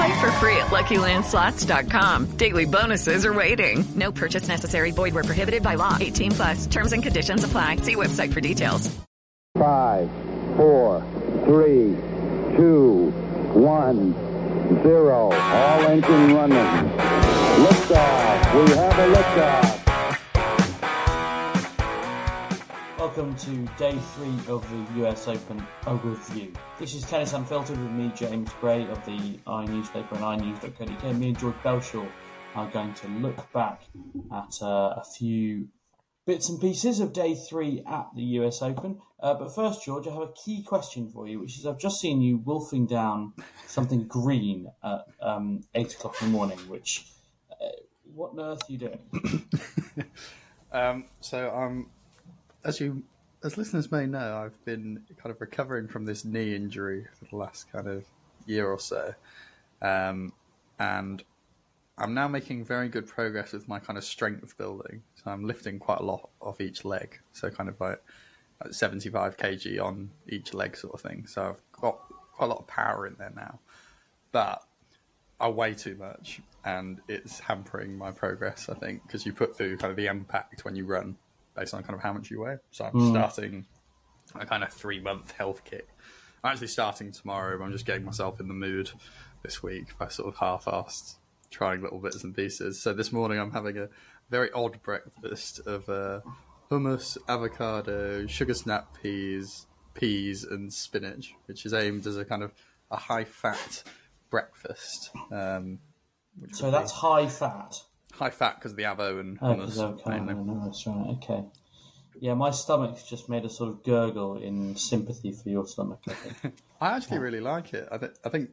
Play for free at LuckyLandSlots.com. Daily bonuses are waiting. No purchase necessary. Void where prohibited by law. 18 plus. Terms and conditions apply. See website for details. Five, four, three, two, one, zero. All engine running. Liftoff. We have a liftoff. Welcome to day three of the US Open overview. This is Tennis Unfiltered with me, James Gray of the i newspaper and iNews.co.uk. Me and George Bellshaw are going to look back at uh, a few bits and pieces of day three at the US Open. Uh, but first, George, I have a key question for you, which is I've just seen you wolfing down something green at um, 8 o'clock in the morning, which, uh, what on earth are you doing? um, so I'm as you as listeners may know, I've been kind of recovering from this knee injury for the last kind of year or so, um, and I'm now making very good progress with my kind of strength building. So I'm lifting quite a lot off each leg, so kind of like, like 75 kg on each leg, sort of thing. So I've got quite a lot of power in there now, but I weigh too much, and it's hampering my progress. I think because you put through kind of the impact when you run based on kind of how much you weigh. So I'm Mm. starting a kind of three month health kit. I'm actually starting tomorrow. but I'm just getting myself in the mood this week by sort of half assed trying little bits and pieces. So this morning I'm having a very odd breakfast of uh, hummus, avocado, sugar snap peas, peas, and spinach, which is aimed as a kind of a high fat breakfast. Um, So that's be high fat. High fat because of the avo and Oh, hummus. mainly. no, that's right. Okay. Yeah, my stomach's just made a sort of gurgle in sympathy for your stomach. I think. I actually really like it. I, th- I think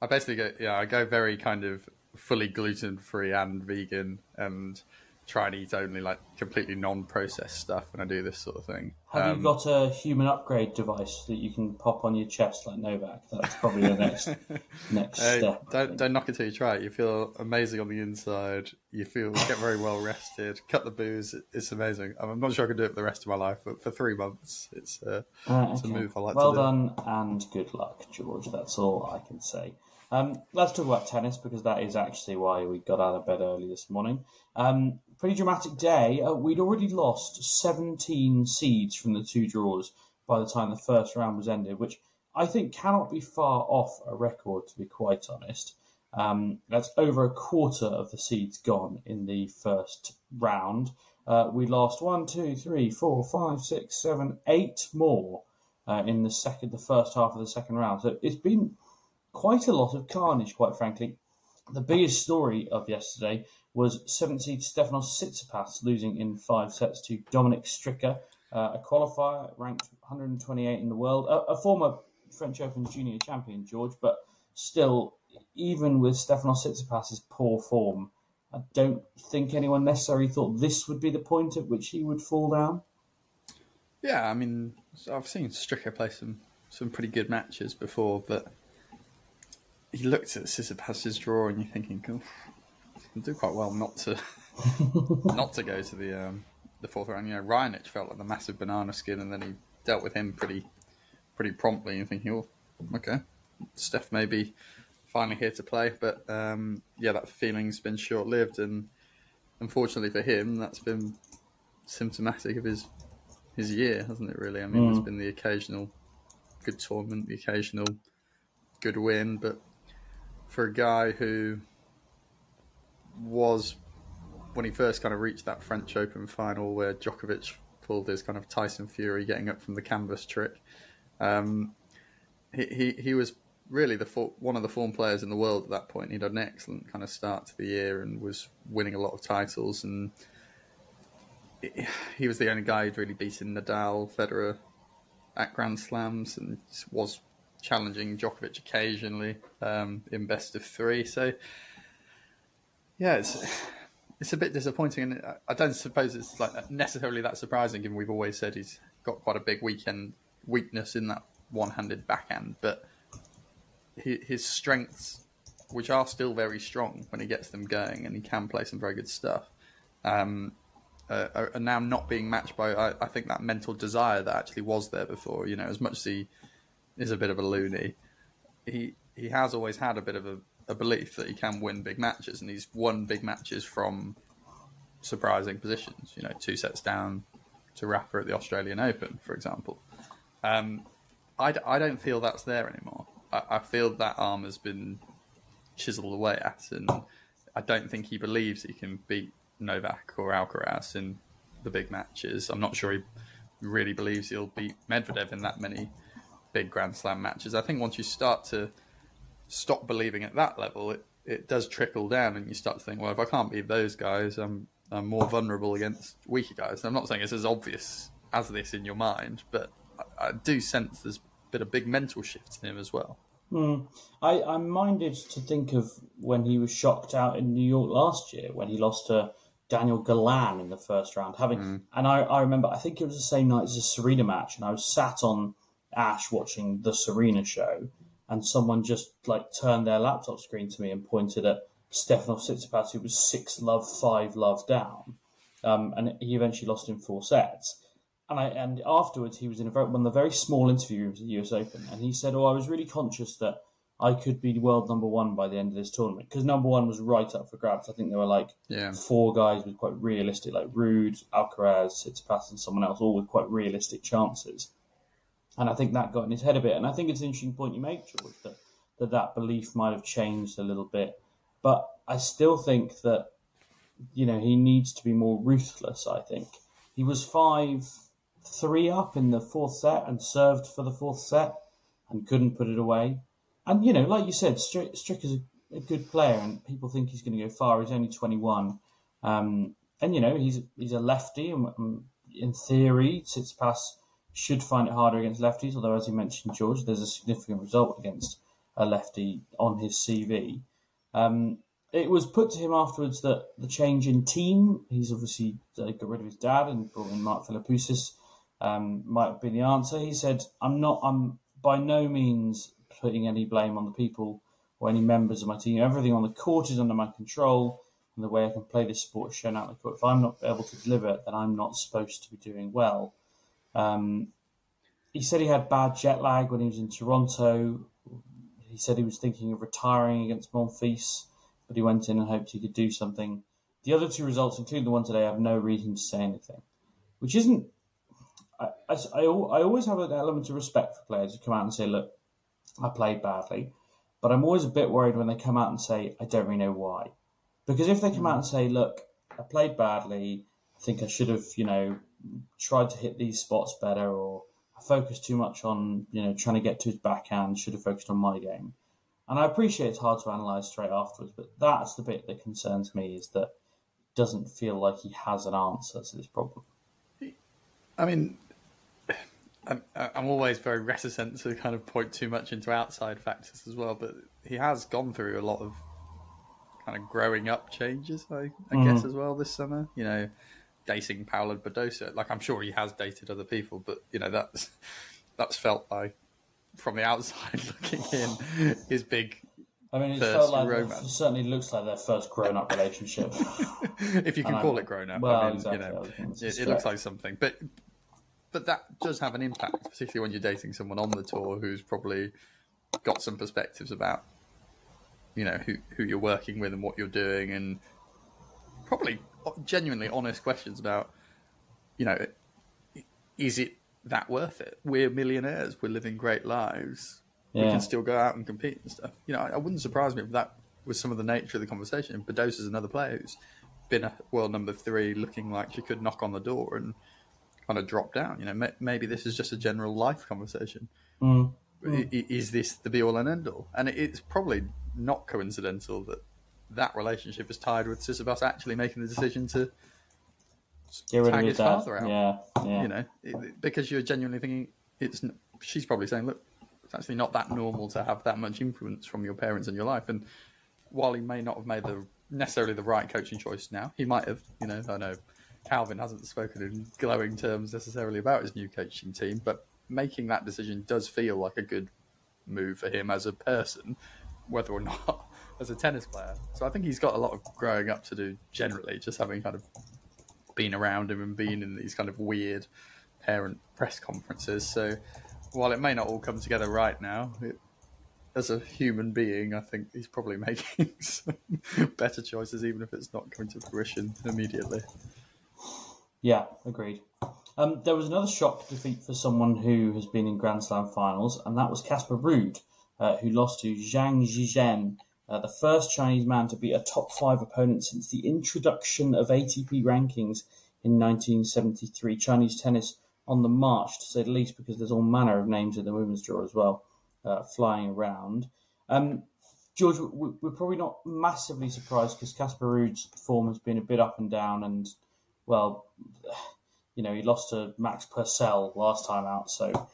I basically go, yeah, I go very kind of fully gluten free and vegan and try and eat only like completely non processed stuff when I do this sort of thing. Have Um, you got a human upgrade device that you can pop on your chest like Novak? That's probably the next next Hey, step. don't don't knock it till you try it. You feel amazing on the inside. You feel get very well rested. Cut the booze. It's amazing. I'm not sure I can do it for the rest of my life, but for three months, it's, uh, Right, it's a move I like well to do. done and good luck, George. That's all I can say. Um, let's talk about tennis because that is actually why we got out of bed early this morning. Um, pretty dramatic day. Uh, we'd already lost 17 seeds from the two draws by the time the first round was ended, which I think cannot be far off a record, to be quite honest. Um, that's over a quarter of the seeds gone in the first round. Uh, we lost one, two, three, four, five, six, seven, eight more uh, in the second, the first half of the second round. So it's been quite a lot of carnage, quite frankly. The biggest story of yesterday was 7 seed Stefanos Tsitsipas losing in five sets to Dominic Stricker, uh, a qualifier ranked 128 in the world, a, a former French Open junior champion, George, but still, even with Stefanos Tsitsipas's poor form, I don't think anyone necessarily thought this would be the point at which he would fall down. Yeah, I mean, I've seen Stricker play some some pretty good matches before, but he looked at Tsitsipas's draw and you're thinking, oh, can do quite well not to not to go to the um, the fourth round. You know, Raonic felt like the massive banana skin, and then he dealt with him pretty pretty promptly. And thinking, oh, okay, Steph may be finally here to play, but um, yeah, that feeling's been short lived, and unfortunately for him, that's been symptomatic of his his year, hasn't it? Really, I mean, Mm. there's been the occasional good tournament, the occasional good win, but for a guy who was when he first kind of reached that French Open final where Djokovic pulled his kind of Tyson Fury getting up from the canvas trick. Um, he, he he was really the one of the form players in the world at that point. He'd had an excellent kind of start to the year and was winning a lot of titles. And he- he was the only guy who'd really beaten Nadal, Federer at Grand Slams, and was challenging Djokovic occasionally um, in best of three. So yeah, it's it's a bit disappointing, and I- don't suppose it's like necessarily that surprising, given we've always said he's got quite a big weekend weakness in that one-handed backhand. But his strengths, which are still very strong when he gets them going, and he can play some very good stuff, um, are are now not being matched by I, I think that mental desire that actually was there before. You know, as much as he is a bit of a loony, he he has always had a bit of a, a belief that he can win big matches, and he's won big matches from surprising positions. You know, two sets down to Rafa at the Australian Open, for example. Um, I, d- I don't feel that's there anymore. I, I feel that arm has been chiseled away at, and I don't think he believes he can beat Novak or Alcaraz in the big matches. I'm not sure he really believes he'll beat Medvedev in that many big Grand Slam matches. I think once you start to stop believing at that level, it, it does trickle down, and you start to think, well, if I can't beat those guys, I'm I'm more vulnerable against weaker guys. I'm not saying it's as obvious as this in your mind, but I, I do sense there's been a big mental shift in him as well. Hmm. I, I'm minded to think of when he was shocked out in New York last year when he lost to Daniel Galan in the first round. Having and I, I remember I think it was the same night as the Serena match, and I was sat on Ash watching the Serena show, and someone just like turned their laptop screen to me and pointed at Stefanos Tsitsipas, who was six love, five love down, um, and he eventually lost in four sets. And I and afterwards he was in a very, one of the very small interview rooms at the US Open, and he said, "Oh, I was really conscious that I could be world number one by the end of this tournament because number one was right up for grabs. I think there were like Yeah. four guys with quite realistic, like Ruud, Alcaraz, Tsitsipas, and someone else, all with quite realistic chances. And I think that got in his head a bit. And I think it's an interesting point you make, George, that that, that belief might have changed a little bit. But I still think that you know he needs to be more ruthless. I think he was five three up in the fourth set and served for the fourth set and couldn't put it away. And you know, like you said, Strick, Strick is a, a good player, and people think he's going to go far. He's only twenty one, um, and you know he's he's a lefty, and in theory, Tsitsipas should find it harder against lefties. Although, as you mentioned, George, there's a significant result against a lefty on his CV. Um, it was put to him afterwards that the change in team, he's obviously uh, got rid of his dad and brought in Mark Philippoussis, um, might have been the answer. He said, "I'm not. I'm by no means putting any blame on the people or any members of my team. Everything on the court is under my control, and the way I can play this sport is shown out the court. If I'm not able to deliver, then I'm not supposed to be doing well." Um, he said he had bad jet lag when he was in Toronto. He said he was thinking of retiring against Monfils, but he went in and hoped he could do something. The other two results, including the one today, have no reason to say anything, which isn't. I, I, I I always have an element of respect for players who come out and say, "Look, I played badly," but I'm always a bit worried when they come out and say, "I don't really know why," because if they come out and say, "Look, I played badly. I think I should have, you know, tried to hit these spots better," or I focused too much on, you know, trying to get to his backhand. Should have focused on my game. And I appreciate it's hard to analyse straight afterwards, but that's the bit that concerns me is that it doesn't feel like he has an answer to this problem. I mean, I'm, I'm always very reticent to kind of point too much into outside factors as well, but he has gone through a lot of kind of growing up changes, I, I guess, Mhm. as well this summer. You know, dating Paula Badosa. Like, I'm sure he has dated other people, but, you know, that's, that's felt like, from the outside looking in, his big I mean, it felt like it certainly looks like their first grown-up relationship. certainly looks like their first grown-up relationship. if you can And call I- it grown up. Well, I mean, exactly. you know, it, it looks like something, but but that does have an impact, particularly when you're dating someone on the tour who's probably got some perspectives about you know who who you're working with and what you're doing, and probably genuinely honest questions about you know is it that worth it? We're millionaires. We're living great lives. We can still go out and compete and stuff. You know, I wouldn't surprise me if that was some of the nature of the conversation. Badosa's another player who's been a world number three, looking like she could knock on the door and kind of drop down. You know, ma- maybe this is just a general life conversation. Mm. I- i- Is this the be all and end all? And it's probably not coincidental that that relationship is tied with Tsitsipas actually making the decision to Get rid tag his dad. father out. Yeah, yeah. You know, it- because you're genuinely thinking it's. She's probably saying, "Look, it's actually not that normal to have that much influence from your parents in your life." And while he may not have made the necessarily the right coaching choice now, he might have. You know, I know Calvin hasn't spoken in glowing terms necessarily about his new coaching team, but making that decision does feel like a good move for him as a person, whether or not as a tennis player. So I think he's got a lot of growing up to do generally, just having kind of been around him and been in these kind of weird parent press conferences. So while it may not all come together right now, it, as a human being, I think he's probably making some better choices, even if it's not coming to fruition immediately. Yeah, agreed. Um, there was another shock defeat for someone who has been in Grand Slam finals, and that was Casper Ruud, uh, who lost to Zhang Zhizhen, uh, the first Chinese man to be a top five opponent since the introduction of ATP rankings in 1973. Chinese tennis on the march, to say the least, because there's all manner of names in the women's draw as well, uh, flying around. Um, George, we- we're probably not massively surprised because Casper Ruud's form has been a bit up and down, and well, you know, he lost to Max Purcell last time out, so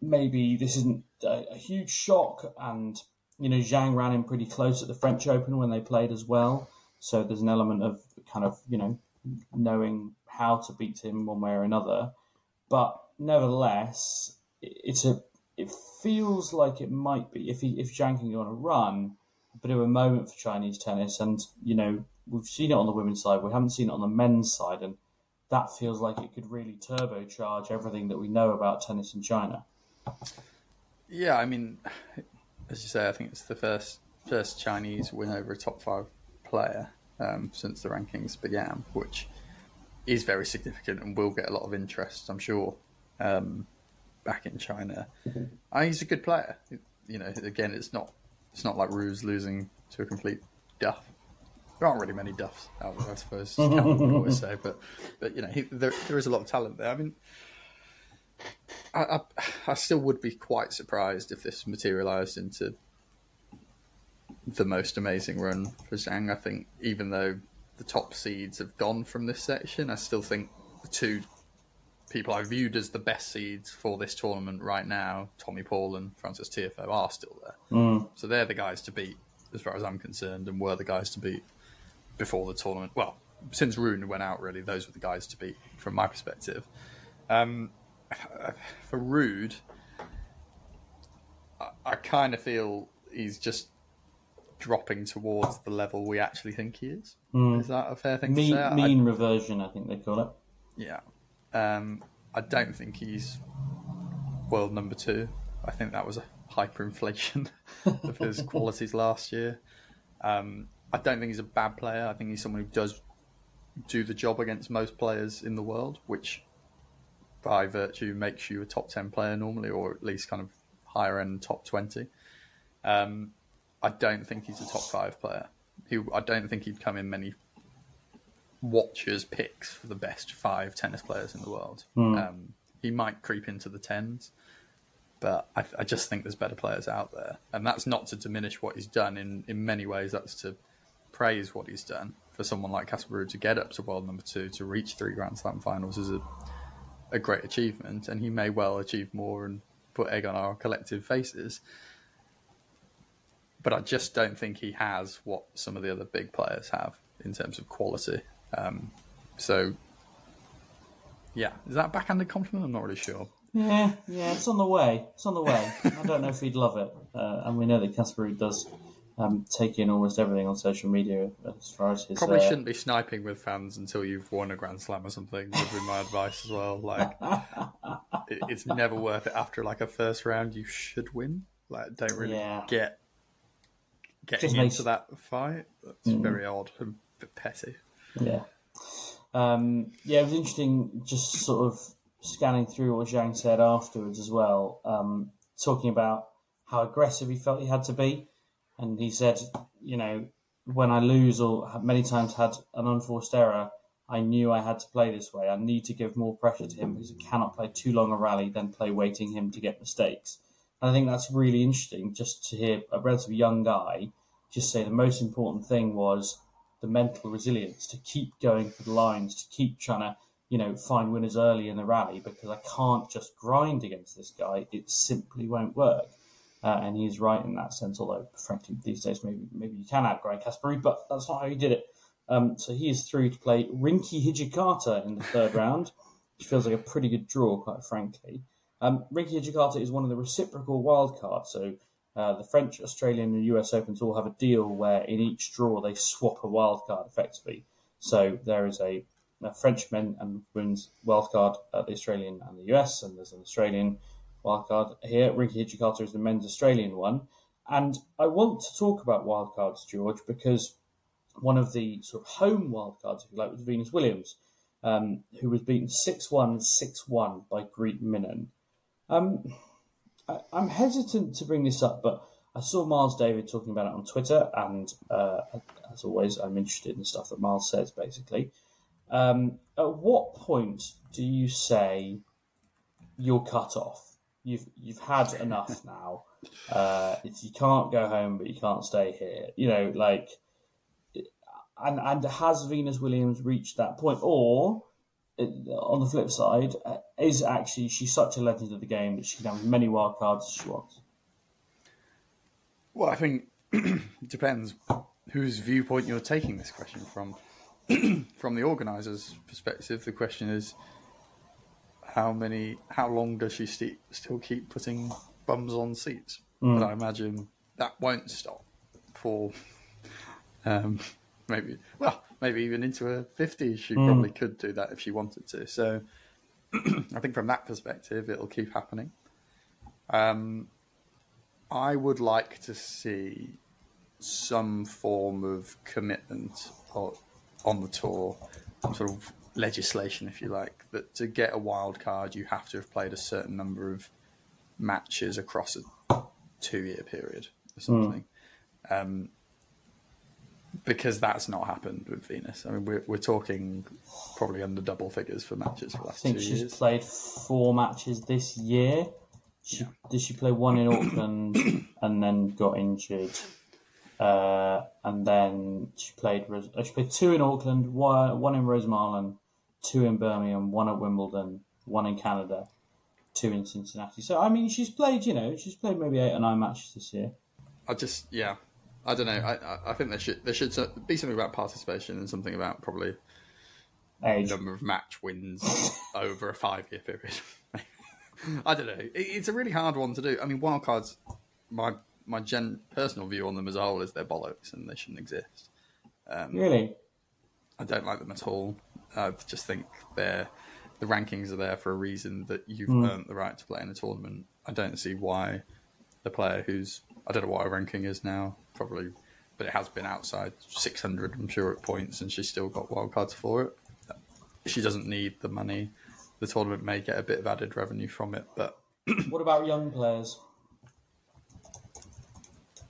maybe this isn't a huge shock. And you know, Zhang ran him pretty close at the French Open when they played as well, so there's an element of kind of you know knowing how to beat him one way or another. But nevertheless, it- it's a it feels like it might be if he if Zhang can go on a run, a bit of a moment for Chinese tennis, and you know we've seen it on the women's side, we haven't seen it on the men's side, and that feels like it could really turbocharge everything that we know about tennis in China. Yeah, I mean, as you say, I think it's the first first Chinese win over a top five player um, since the rankings began, which is very significant and will get a lot of interest, I'm sure, um, back in China. Uh, he's a good player. You know, again, it's not it's not like Ruud's losing to a complete duff. There aren't really many duffs, out there, I suppose. Always say, but but you know, he, there there is a lot of talent there. I mean, I, I, I still would be quite surprised if this materialised into the most amazing run for Zhang. I think even though the top seeds have gone from this section, I still think the two people I viewed as the best seeds for this tournament right now, Tommy Paul and Frances Tiafoe, are still there. Mm. So they're the guys to beat, as far as I'm concerned, and were the guys to beat before the tournament. Well, since Rune went out, really, those were the guys to beat from my perspective. Um, for Ruud, I, I kind of feel he's just dropping towards the level we actually think he is. Mm. Is that a fair thing Mean, to say? I- mean reversion, I think they call it. yeah. Um, I don't think he's world number two. I think that was a hyperinflation of his qualities last year. Um, I don't think he's a bad player. I think he's someone who does do the job against most players in the world, which by virtue makes you a top 10 player normally, or at least kind of higher end top 20. Um, I don't think he's a top five player. He, I don't think he'd come in many watchers' picks for the best five tennis players in the world. Hmm. Um, he might creep into the tens, but I, I just think there's better players out there, and that's not to diminish what he's done. In in many ways, that's to praise what he's done. For someone like Casper Ruud to get up to world number two, to reach three Grand Slam finals, is a a great achievement, and he may well achieve more and put egg on our collective faces. But I just don't think he has what some of the other big players have in terms of quality. Um, so, yeah, is that a backhanded compliment? I'm not really sure. Yeah, yeah, it's on the way. It's on the way. I don't know if he'd love it, uh, and we know that Casper does um, taking almost everything on social media as far as his. Probably uh, shouldn't be sniping with fans until you've won a Grand Slam or something. Would be my advice as well. Like, it, it's never worth it after like a first round. You should win. Like, don't really Yeah. get getting Just into makes- that fight. That's Mm. very odd and petty. Yeah. Um, yeah, it was interesting just sort of scanning through what Zhang said afterwards as well, um, talking about how aggressive he felt he had to be. And he said, you know, when I lose or many times had an unforced error, I knew I had to play this way. I need to give more pressure to him because I cannot play too long a rally, then play waiting him to get mistakes. And I think that's really interesting just to hear a relatively young guy just say the most important thing was the mental resilience to keep going for the lines, to keep trying to, you know, find winners early in the rally because I can't just grind against this guy. It simply won't work. Uh, and he's right in that sense, although frankly these days maybe maybe you can outgrind Kasperi, but that's not how he did it. Um, so he is through to play Rinky Hijikata in the third round, which feels like a pretty good draw, quite frankly. Um, Rinky Hijikata is one of the reciprocal wildcards, so uh, the French, Australian, and US Opens all have a deal where in each draw they swap a wildcard effectively. So there is a, a French men and women's wildcard at the Australian and the US, and there's an Australian wildcard here. Rinky Hijikata is the men's Australian one. And I want to talk about wildcards, George, because one of the sort of home wildcards, if you like, was Venus Williams, um, who was beaten 6 1 6 1 by Greet Minnen. Um, I, I'm hesitant to bring this up, but I saw Miles David talking about it on Twitter, and uh, as always, I'm interested in the stuff that Miles says, basically. Um, at what point do you say you're cut off? You've you've had enough now. Uh, it's, you can't go home, but you can't stay here. You know, like, and and has Venus Williams reached that point, or on the flip side, uh, is actually she's such a legend of the game that she can have as many wild cards as she wants? Well, I think it depends whose viewpoint you're taking this question from. from the organiser's perspective, the question is how many, how long does she sti still keep putting bums on seats? Mm. But I imagine that won't stop for um, maybe, well, maybe even into her 50s. She Mm. probably could do that if she wanted to. So I think from that perspective, it'll keep happening. Um, I would like to see some form of commitment on the tour, sort of legislation, if you like, that to get a wild card, you have to have played a certain number of matches across a two-year period or something. Um, because that's not happened with Venus. I mean, we're, we're talking probably under double figures for matches for the I think she's years. played four matches this year. She, Did she play one in Auckland and then got injured? Uh, and then she played. Uh, She played two in Auckland, one, one in Rosmalen, two in Birmingham, one at Wimbledon, one in Canada, two in Cincinnati. So I mean, she's played. You know, she's played maybe eight or nine matches this year. I just, yeah, I don't know. I, I, I think there should there should be something about participation and something about probably Age. number of match wins over a five year period. I don't know. It's a really hard one to do. I mean, wildcards. My my gen personal view on them as a whole is they're bollocks and they shouldn't exist. Um, Really? I don't like them at all. I just think they're the rankings are there for a reason that you've Mm. earned the right to play in a tournament. I don't see why the player who's I don't know what her ranking is now, probably, but it has been outside 600, I'm sure, at points, and she's still got wildcards for it. She doesn't need the money. The tournament may get a bit of added revenue from it, but what about young players?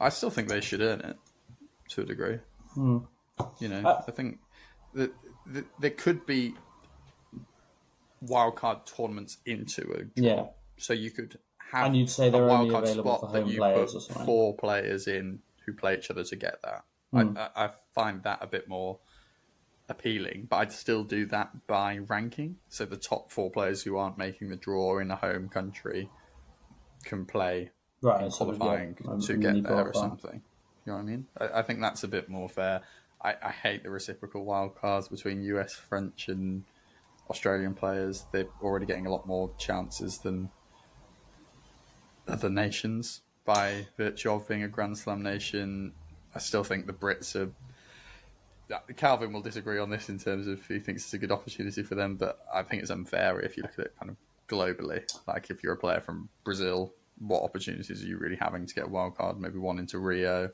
I still think they should earn it to a degree. Hmm. You know, Uh, I think that, that there could be wildcard tournaments into a draw. Yeah. So you could have And you'd say a they're only wildcard available spot for that home you players put or something. four players in who play each other to get that. Hmm. I, I, I find that a bit more appealing, but I'd still do that by ranking. So the top four players who aren't making the draw in a home country can play Right, in sort of, yeah, qualifying um, to get there or something. You know what I mean? I, I think that's a bit more fair. I, I hate the reciprocal wildcards between US, French, and Australian players. They're already getting a lot more chances than other nations by virtue of being a Grand Slam nation. I still think the Brits are. Calvin will disagree on this in terms of he thinks it's a good opportunity for them, but I think it's unfair if you look at it kind of globally. Like if you're a player from Brazil, what opportunities are you really having to get a wild card? Maybe one into Rio.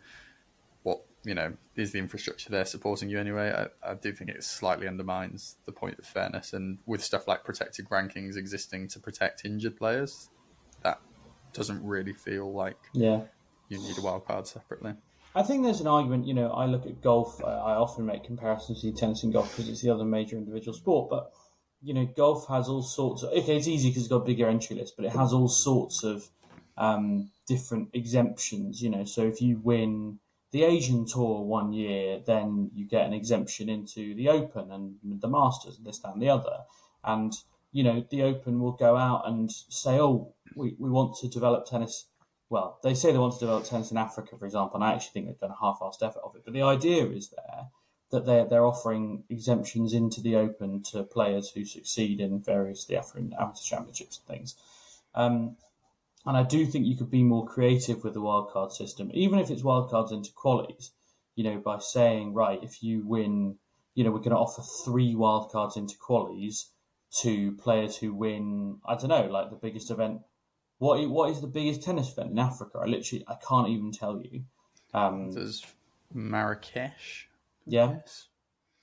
What you know is the infrastructure there supporting you anyway? I, I do think it slightly undermines the point of fairness, and with stuff like protected rankings existing to protect injured players, that doesn't really feel like yeah you need a wild card separately. I think there's an argument. You know, I look at golf. I, I often make comparisons to tennis and golf because it's the other major individual sport. But you know, golf has all sorts of. Okay, it's easy because it's got a bigger entry list, but it has all sorts of um, different exemptions. You know, so if you win the Asian Tour one year, then you get an exemption into the Open and the Masters and this, that, and the other. And you know, the Open will go out and say, "Oh, we, we want to develop tennis." Well, they say they want to develop tennis in Africa, for example, and I actually think they've done a half-assed effort of it. But the idea is there that they're they're offering exemptions into the Open to players who succeed in various the African amateur championships and things. Um, and I do think you could be more creative with the wildcard system, even if it's wildcards into qualies, you know, by saying, right, if you win, you know, we're going to offer three wildcards into qualies to players who win, I don't know, like the biggest event. What What is the biggest tennis event in Africa? I literally, I can't even tell you. Um, There's Marrakesh. Yeah. Yes.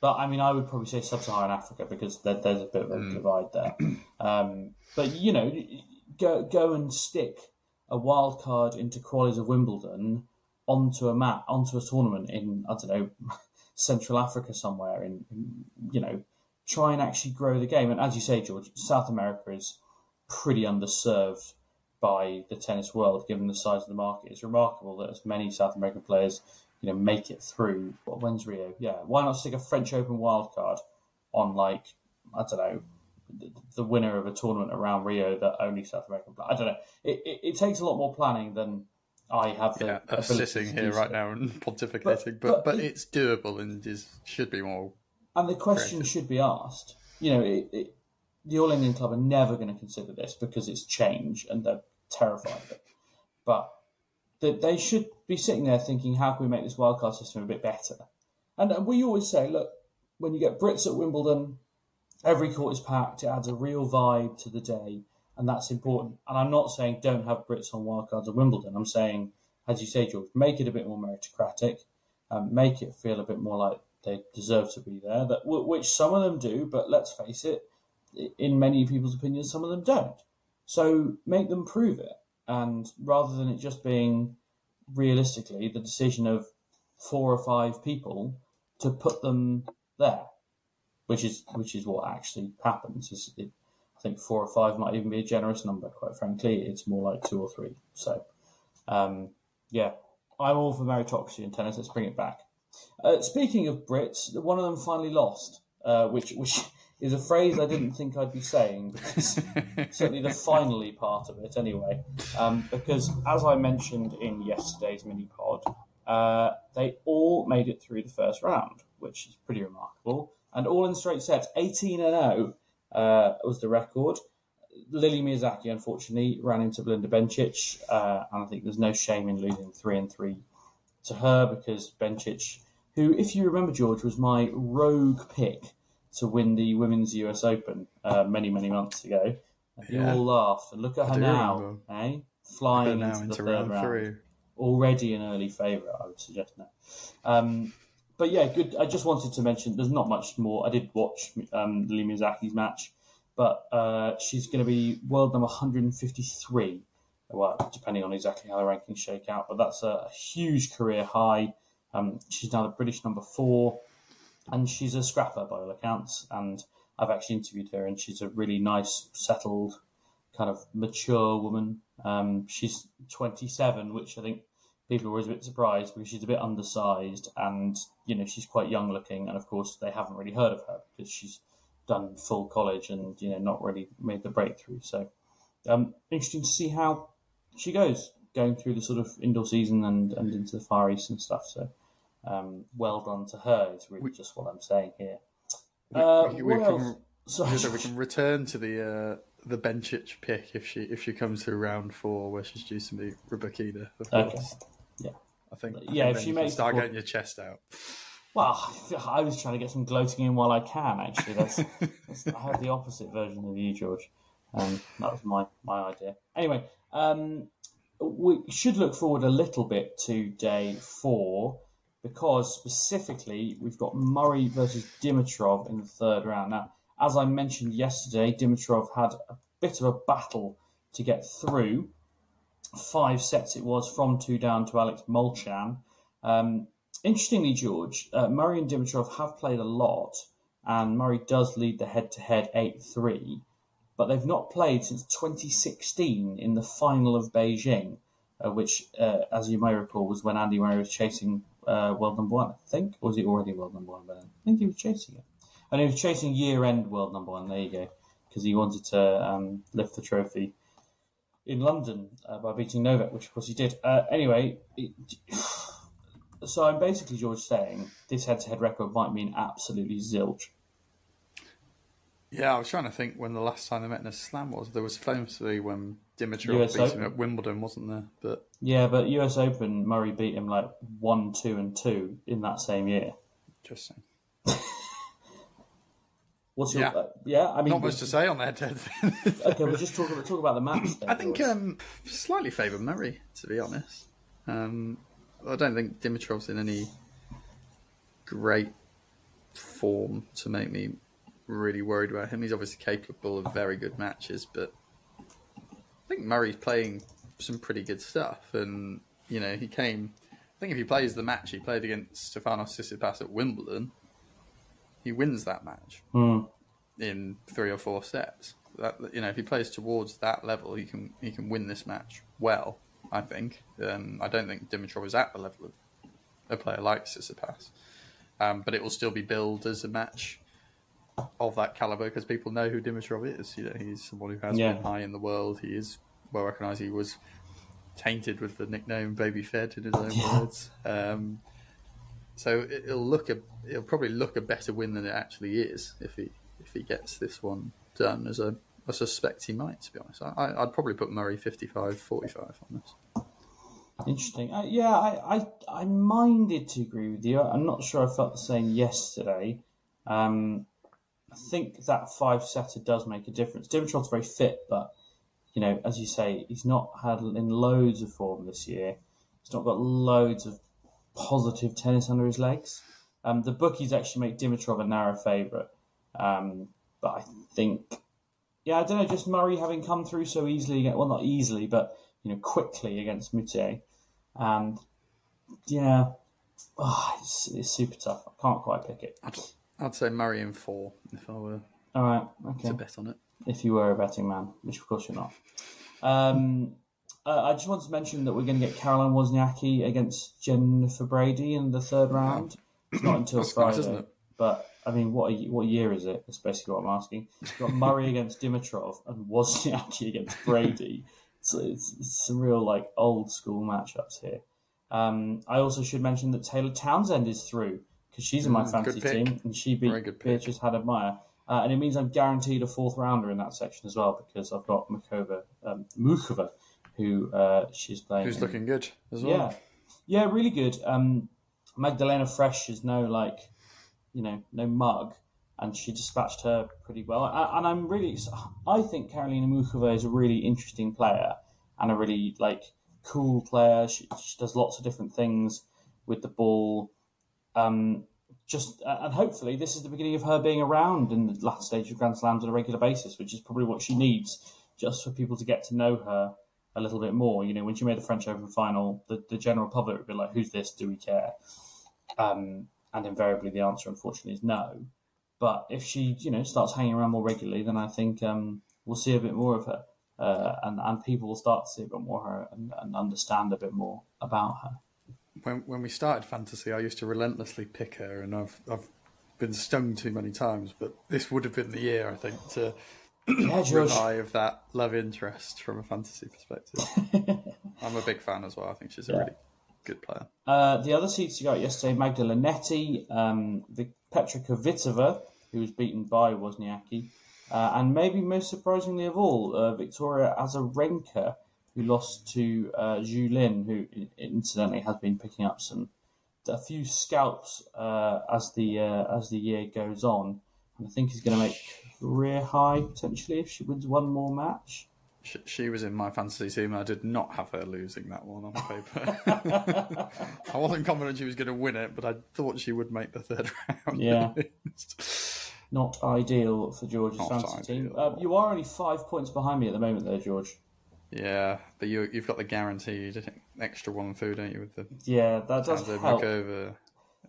But I mean, I would probably say sub-Saharan Africa because there, there's a bit of a mm. divide there. Um, but you know, go go and stick a wild card into qualies of Wimbledon onto a mat onto a tournament in I don't know Central Africa somewhere. In, in you know, try and actually grow the game. And as you say, George, South America is pretty underserved by the tennis world given the size of the market. It's remarkable that as many South American players you know, make it through. When's Rio? Yeah, why not stick a French Open wild card on like I don't know the, winner of a tournament around Rio that only South American. I don't know. It, it, it takes a lot more planning than I have the yeah, sitting here right now and pontificating, but but, but, but it's doable and is should be more. And the question creative. should be asked. You know, it, it, the All England Club are never going to consider this because it's change and they're terrified of it. But that they should be sitting there thinking, how can we make this wildcard system a bit better? And we always say, look, when you get Brits at Wimbledon, every court is packed. It adds a real vibe to the day, and that's important. And I'm not saying don't have Brits on wildcards at Wimbledon. I'm saying, as you say, George, make it a bit more meritocratic, um, make it feel a bit more like they deserve to be there. That which some of them do, but let's face it, in many people's opinions, some of them don't. So make them prove it. And rather than it just being realistically the decision of four or five people to put them there, which is which is what actually happens. Is it, I think four or five might even be a generous number. Quite frankly, it's more like two or three. So, um, yeah, I'm all for meritocracy in tennis. Let's bring it back. Uh, speaking of Brits, one of them finally lost, uh, which which is a phrase I didn't think I'd be saying, because certainly the finally part of it anyway. Um, because as I mentioned in yesterday's mini pod, uh, they all made it through the first round, which is pretty remarkable. And all in straight sets, 18 and 0 uh, was the record. Lily Miyazaki, unfortunately, ran into Belinda Bencic, uh, and I think there's no shame in losing 3 and 3 to her because Bencic, who, if you remember, George, was my rogue pick to win the Women's US Open uh, many, many months ago. And you Yeah. all laughed. And look at I her now, eh? Flying now into, into the third round round. three. Already an early favourite, I would suggest now. Um, but yeah, good. I just wanted to mention there's not much more. I did watch um, Lily Miyazaki's match, but uh, she's going to be world number 153. Well, depending on exactly how the rankings shake out, but that's a, a huge career high. Um, she's now the British number four and she's a scrapper by all accounts. And I've actually interviewed her, and she's a really nice, settled, kind of mature woman. Um, she's 27, which I think people are always a bit surprised because she's a bit undersized, and you know she's quite young looking. And of course, they haven't really heard of her because she's done full college and you know not really made the breakthrough. So, um, interesting to see how she goes going through the sort of indoor season and, and into the Far East and stuff. So, um, well done to her is really just what I'm saying here. Uh, we, we can, so we can return to the uh, the Bencic pick if she if she comes to round four where she's due to meet Rebecca, of Okay. course. I think. I Yeah, think if she makes start getting your chest out. Well, I was trying to get some gloating in while I can. Actually, that's, that's I have the opposite version of you, George. Um, that was my my idea. Anyway, um, we should look forward a little bit to day four because specifically we've got Murray versus Dimitrov in the third round. Now, as I mentioned yesterday, Dimitrov had a bit of a battle to get through. Five sets it was from two down to Alex Molcan. Um, interestingly, George, uh, Murray and Dimitrov have played a lot, and Murray does lead the head to head 8 3, but they've not played since 2016 in the final of Beijing, uh, which, uh, as you may recall, was when Andy Murray was chasing uh, world number one, I think. Or was he already world number one by then? I think he was chasing it. And he was chasing year end world number one, there you go, because he wanted to um, lift the trophy in London uh, by beating Novak, which of course he did. Uh, anyway, it, so I'm basically George saying this head-to-head record might mean absolutely zilch. Yeah, I was trying to think when the last time they met in a slam was. There was famously when Dimitrov US beat him at Wimbledon, wasn't there? But Yeah, but US Open, Murray beat him like one, two, and two in that same year. interesting. What's your Yeah. uh, yeah? I mean, Not much to say on that. okay, we'll just talk about talk about the match. Then, I think um, slightly favour Murray, to be honest. Um, I don't think Dimitrov's in any great form to make me really worried about him. He's obviously capable of very good matches, but I think Murray's playing some pretty good stuff. And, you know, he came. I think if he plays the match he played against Stefanos Tsitsipas at Wimbledon, he wins that match Hmm. in three or four sets. That you know, if he plays towards that level, he can he can win this match well. I think. Um, I don't think Dimitrov is at the level of a player like Tsitsipas, um, but it will still be billed as a match of that caliber because people know who Dimitrov is. You know, he's someone who has Yeah. been high in the world. He is well recognised. He was tainted with the nickname "Baby Fed" in his own words. Um, so it- it'll look a it'll probably look a better win than it actually is if he if he gets this one done. As a I suspect he might. To be honest, I, I'd probably put Murray 55-45 on this. Interesting. Uh, yeah, I, I I minded to agree with you. I'm not sure I felt the same yesterday. Um, I think that five setter does make a difference. Dimitrov's very fit, but you know, as you say, he's not had in loads of form this year. He's not got loads of positive tennis under his legs. Um, the bookies actually make Dimitrov a narrow favourite, um, but I think, yeah, I don't know. Just Murray having come through so easily, well, not easily, but you know, quickly against Moutet, and yeah, oh, it's, it's super tough. I can't quite pick it. I'd, I'd say Murray in four if I were All right, okay. to bet on it. if you were a betting man, which of course you're not. Um, uh, I just wanted to mention that we're going to get Caroline Wozniacki against Jennifer Brady in the third round. It's not until Friday, nice, but I mean, what a, what year is it? That's basically what I'm asking. You've got Murray against Dimitrov and Wozniacki against Brady. So it's, it's some real like old school matchups here. Um, I also should mention that Taylor Townsend is through because she's in my Mm, fantasy team and she beat. Beatriz Haddad Maia. Uh, and it means I'm guaranteed a fourth rounder in that section as well because I've got Muchova, um, Muchova who uh, she's playing. Who's in. looking good as well? Yeah, yeah, really good. Um, Magdalena Frech is no like, you know, no mug, and she dispatched her pretty well. A- And I'm really, I think Karolina Muchova is a really interesting player and a really like cool player. She, she does lots of different things with the ball. Um, just uh, and hopefully this is the beginning of her being around in the last stage of Grand Slams on a regular basis, which is probably what she needs, just for people to get to know her a little bit more. You know, when she made the French Open final, the, the general public would be like, "Who's this? Do we care?" Um, and invariably, the answer, unfortunately, is no. But if she, you know, starts hanging around more regularly, then I think um, we'll see a bit more of her, uh, and and people will start to see a bit more of her and, and understand a bit more about her. When when we started fantasy, I used to relentlessly pick her, and I've I've been stung too many times. But this would have been the year, I think, to Yeah, revive that love interest from a fantasy perspective. I'm a big fan as well. I think she's a Yeah. really good player. Uh, the other seats you got yesterday, Magda Linette, um, Petra Kvitova, who was beaten by Wozniacki, uh, and maybe most surprisingly of all, uh, Victoria Azarenka, who lost to uh, Zhu Lin, who incidentally has been picking up some a few scalps uh, as the uh, as the year goes on, and I think he's going to make career high potentially if she wins one more match. She, she was in my fantasy team. I did not have her losing that one on paper. I wasn't confident she was going to win it, but I thought she would make the third round. Yeah. Not ideal for George's Not fantasy team. Uh, you are only five points behind me at the moment, there, George. Yeah, but you, you've got the guaranteed extra one food, don't you? With the Yeah, that does help. Muchova.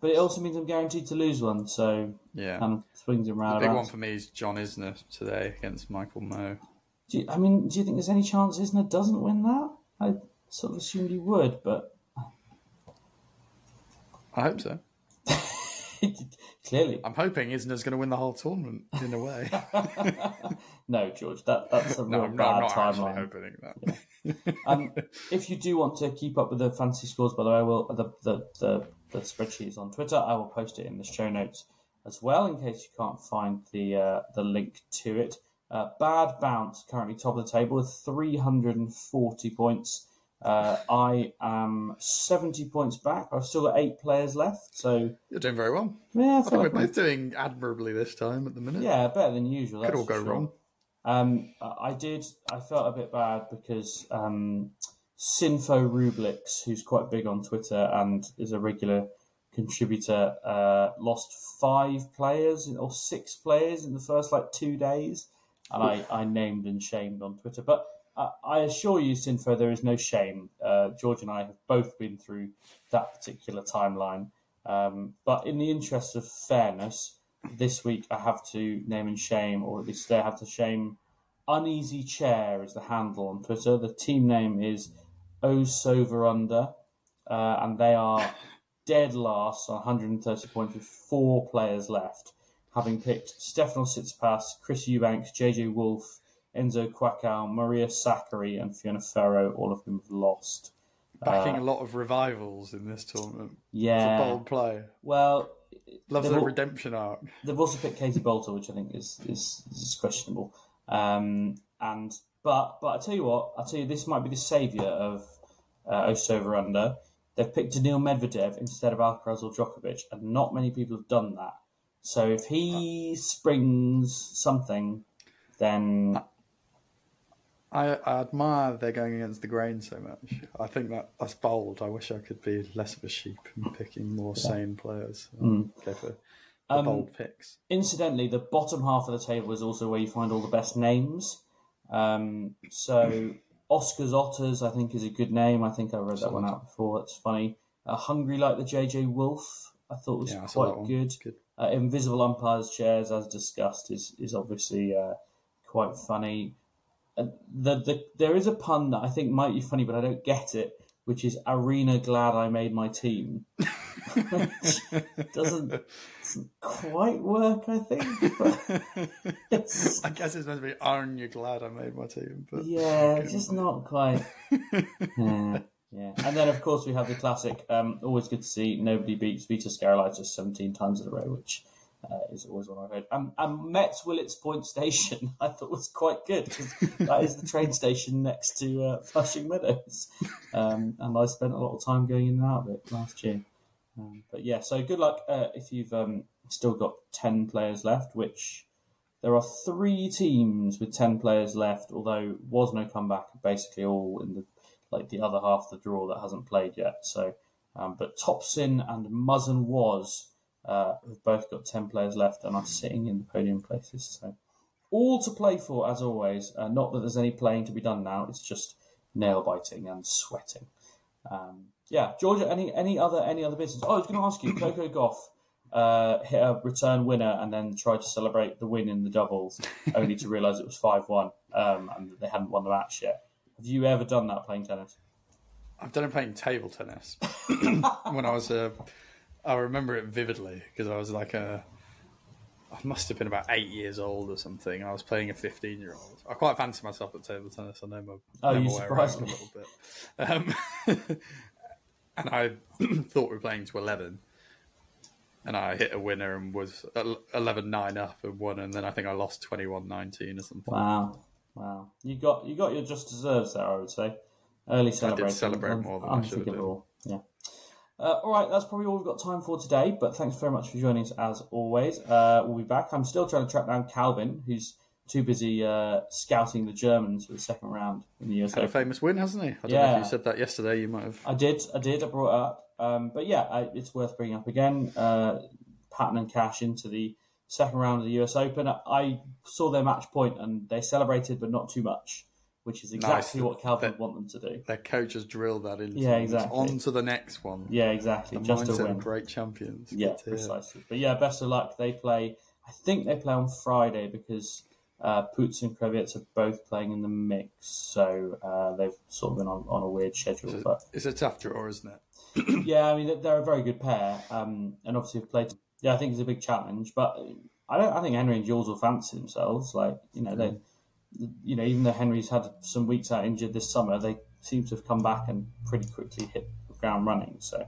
But it also means I'm guaranteed to lose one, so Yeah. kind of swings and The roundabouts. big one for me is John Isner today against Michael Mmoh. Do you, I mean, do you think there's any chance Isner doesn't win that? I sort of assumed he would, but I hope so. clearly, I'm hoping Isner's going to win the whole tournament in a way. no, George, that that's a no, real I'm bad not, I'm not actually timeline. hoping that. um, if you do want to keep up with the fantasy scores, by the way, I will the the, the, the spreadsheet is on Twitter. I will post it in the show notes as well, in case you can't find the uh, the link to it. Uh, Bad Bounce currently top of the table with 340 points. Uh, I am 70 points back. I've still got eight players left, so You're doing very well. yeah, I I think like we're both doing admirably this time at the minute. yeah, better than usual. Could all go sure. wrong. Um, I I did. I felt a bit bad because um, Sinfo Rublix, who's quite big on Twitter and is a regular contributor, uh, lost five players or six players in the first like two days, and I, I named and shamed on Twitter. But I, I assure you, Sinfo, there is no shame. Uh, George and I have both been through that particular timeline. Um, but in the interest of fairness, this week I have to name and shame, or at least I have to shame. Uneasy Chair is the handle on Twitter. The team name is Osover Under, uh, and they are dead last on 130 points with four players left, having picked Stefano Tsitsipas, Chris Eubanks, JJ Wolf, Enzo Couacaud, Maria Sakkari, and Fiona Ferro, all of whom have lost. Backing Uh, a lot of revivals in this tournament. Yeah. It's a bold play. Well, Loves the redemption arc. They've also picked Katie Boulter, which I think is is, is questionable. Um, and but but I tell you what, I tell you this might be the saviour of uh, Ostover Under. They've picked Daniil Medvedev instead of Alcaraz or Djokovic, and not many people have done that. So if he springs something, then I, I admire they're going against the grain so much. I think that that's bold. I wish I could be less of a sheep and picking more sane players. Mm. The Um, bold picks. Incidentally, the bottom half of the table is also where you find all the best names. Um, so Oscar's Otters, I think, is a good name. I think I read that one out before. That's funny. Uh, Hungry like the JJ Wolf, I thought was Yeah, quite good. Good. Uh, Invisible umpires chairs, as discussed, is is obviously uh, quite funny. Uh, the, the there is a pun that I think might be funny, but I don't get it, which is "Arena glad I made my team." which doesn't, doesn't quite work, I think. I guess it's meant to be, aren't you glad I made my team? But yeah, it's just not quite. yeah, yeah. And then, of course, we have the classic. Um, always good to see nobody beats Vitas Gerulaitis seventeen times in a row, which uh, is always one I've heard. Um, and Mets Willets Point Station, I thought was quite good because that is the train station next to uh, Flushing Meadows, um, and I spent a lot of time going in and out of it last year. Um, but yeah, so good luck uh, if you've um, still got ten players left, which there are three teams with ten players left. Although was no comeback, basically all in the like the other half of the draw that hasn't played yet. So, um, but Topsin and Muzzin was uh, have both got ten players left and are sitting in the podium places. So, all to play for as always. Uh, not that there's any playing to be done now. It's just nail biting and sweating. Um, yeah, Georgia. Any any other any other business? Oh, I was going to ask you, Coco Gauff uh, hit a return winner and then tried to celebrate the win in the doubles, only to realise it was five one um, and they hadn't won the match yet. Have you ever done that playing tennis? I've done it playing table tennis when I was a. I remember it vividly because I was like a. I must have been about eight years old or something. I was playing a fifteen-year-old. I quite fancy myself at table tennis. I know my. Oh, know you my surprised me. a little bit. Um, and I thought we were playing to eleven, and I hit a winner and was 11-9 up and won, and then I think I lost 21-19 or something. Wow, wow! You got you got your just deserves there, I would say. Early celebrating. celebrate more than I should have done. Yeah. Uh, all right, that's probably all we've got time for today. But thanks very much for joining us as always. Uh, we'll be back. I'm still trying to track down Calvin, who's too busy uh, scouting the Germans for the second round in the US Had a famous win, hasn't he? I don't know if Yeah. you said that yesterday. You might have. I did, I did, I brought it up. Um, but yeah, I, it's worth bringing up again. Uh, Patten and Cash into the second round of the US Open. I saw their match point and they celebrated, but not too much, which is exactly Nice. what Calvin would want them to do. Their coach has drilled that into Yeah, exactly. On to the next one. Yeah, exactly. The Just to win. of great champions. Yeah, Good to hear. precisely. But yeah, best of luck. They play. I think they play on Friday because uh, Pütz and Krawietz are both playing in the mix, so uh, they've sort of been on, on a weird schedule. But It's a tough draw, isn't it? yeah, I mean they're- a very good pair, um, and obviously have played. Yeah, I think it's a big challenge, but I don't. I think Henry and Jules will fancy themselves. Like you know, they, you know, even though Henry's had some weeks out injured this summer, they seem to have come back and pretty quickly hit the ground running. So,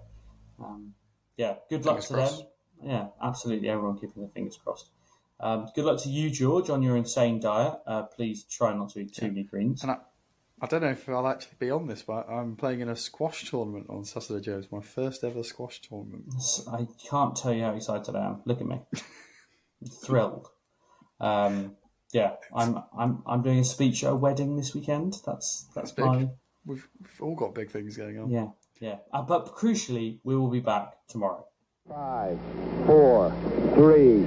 um, yeah, good luck Fingers to crossed. them. Yeah, absolutely. Everyone keeping their fingers crossed. Um, good luck to you, George, on your insane diet. Uh, please try not to eat too many greens. And I, I don't know if I'll actually be on this, but I'm playing in a squash tournament on Saturday, Joe. It's my first ever squash tournament. I can't tell you how excited I am. Look at me, I'm thrilled. Um, yeah, I'm I'm I'm doing a speech at a wedding this weekend. That's that's, That's big. my We've, we've all got big things going on. yeah yeah. Uh, but crucially, we will be back tomorrow. Five, four, three,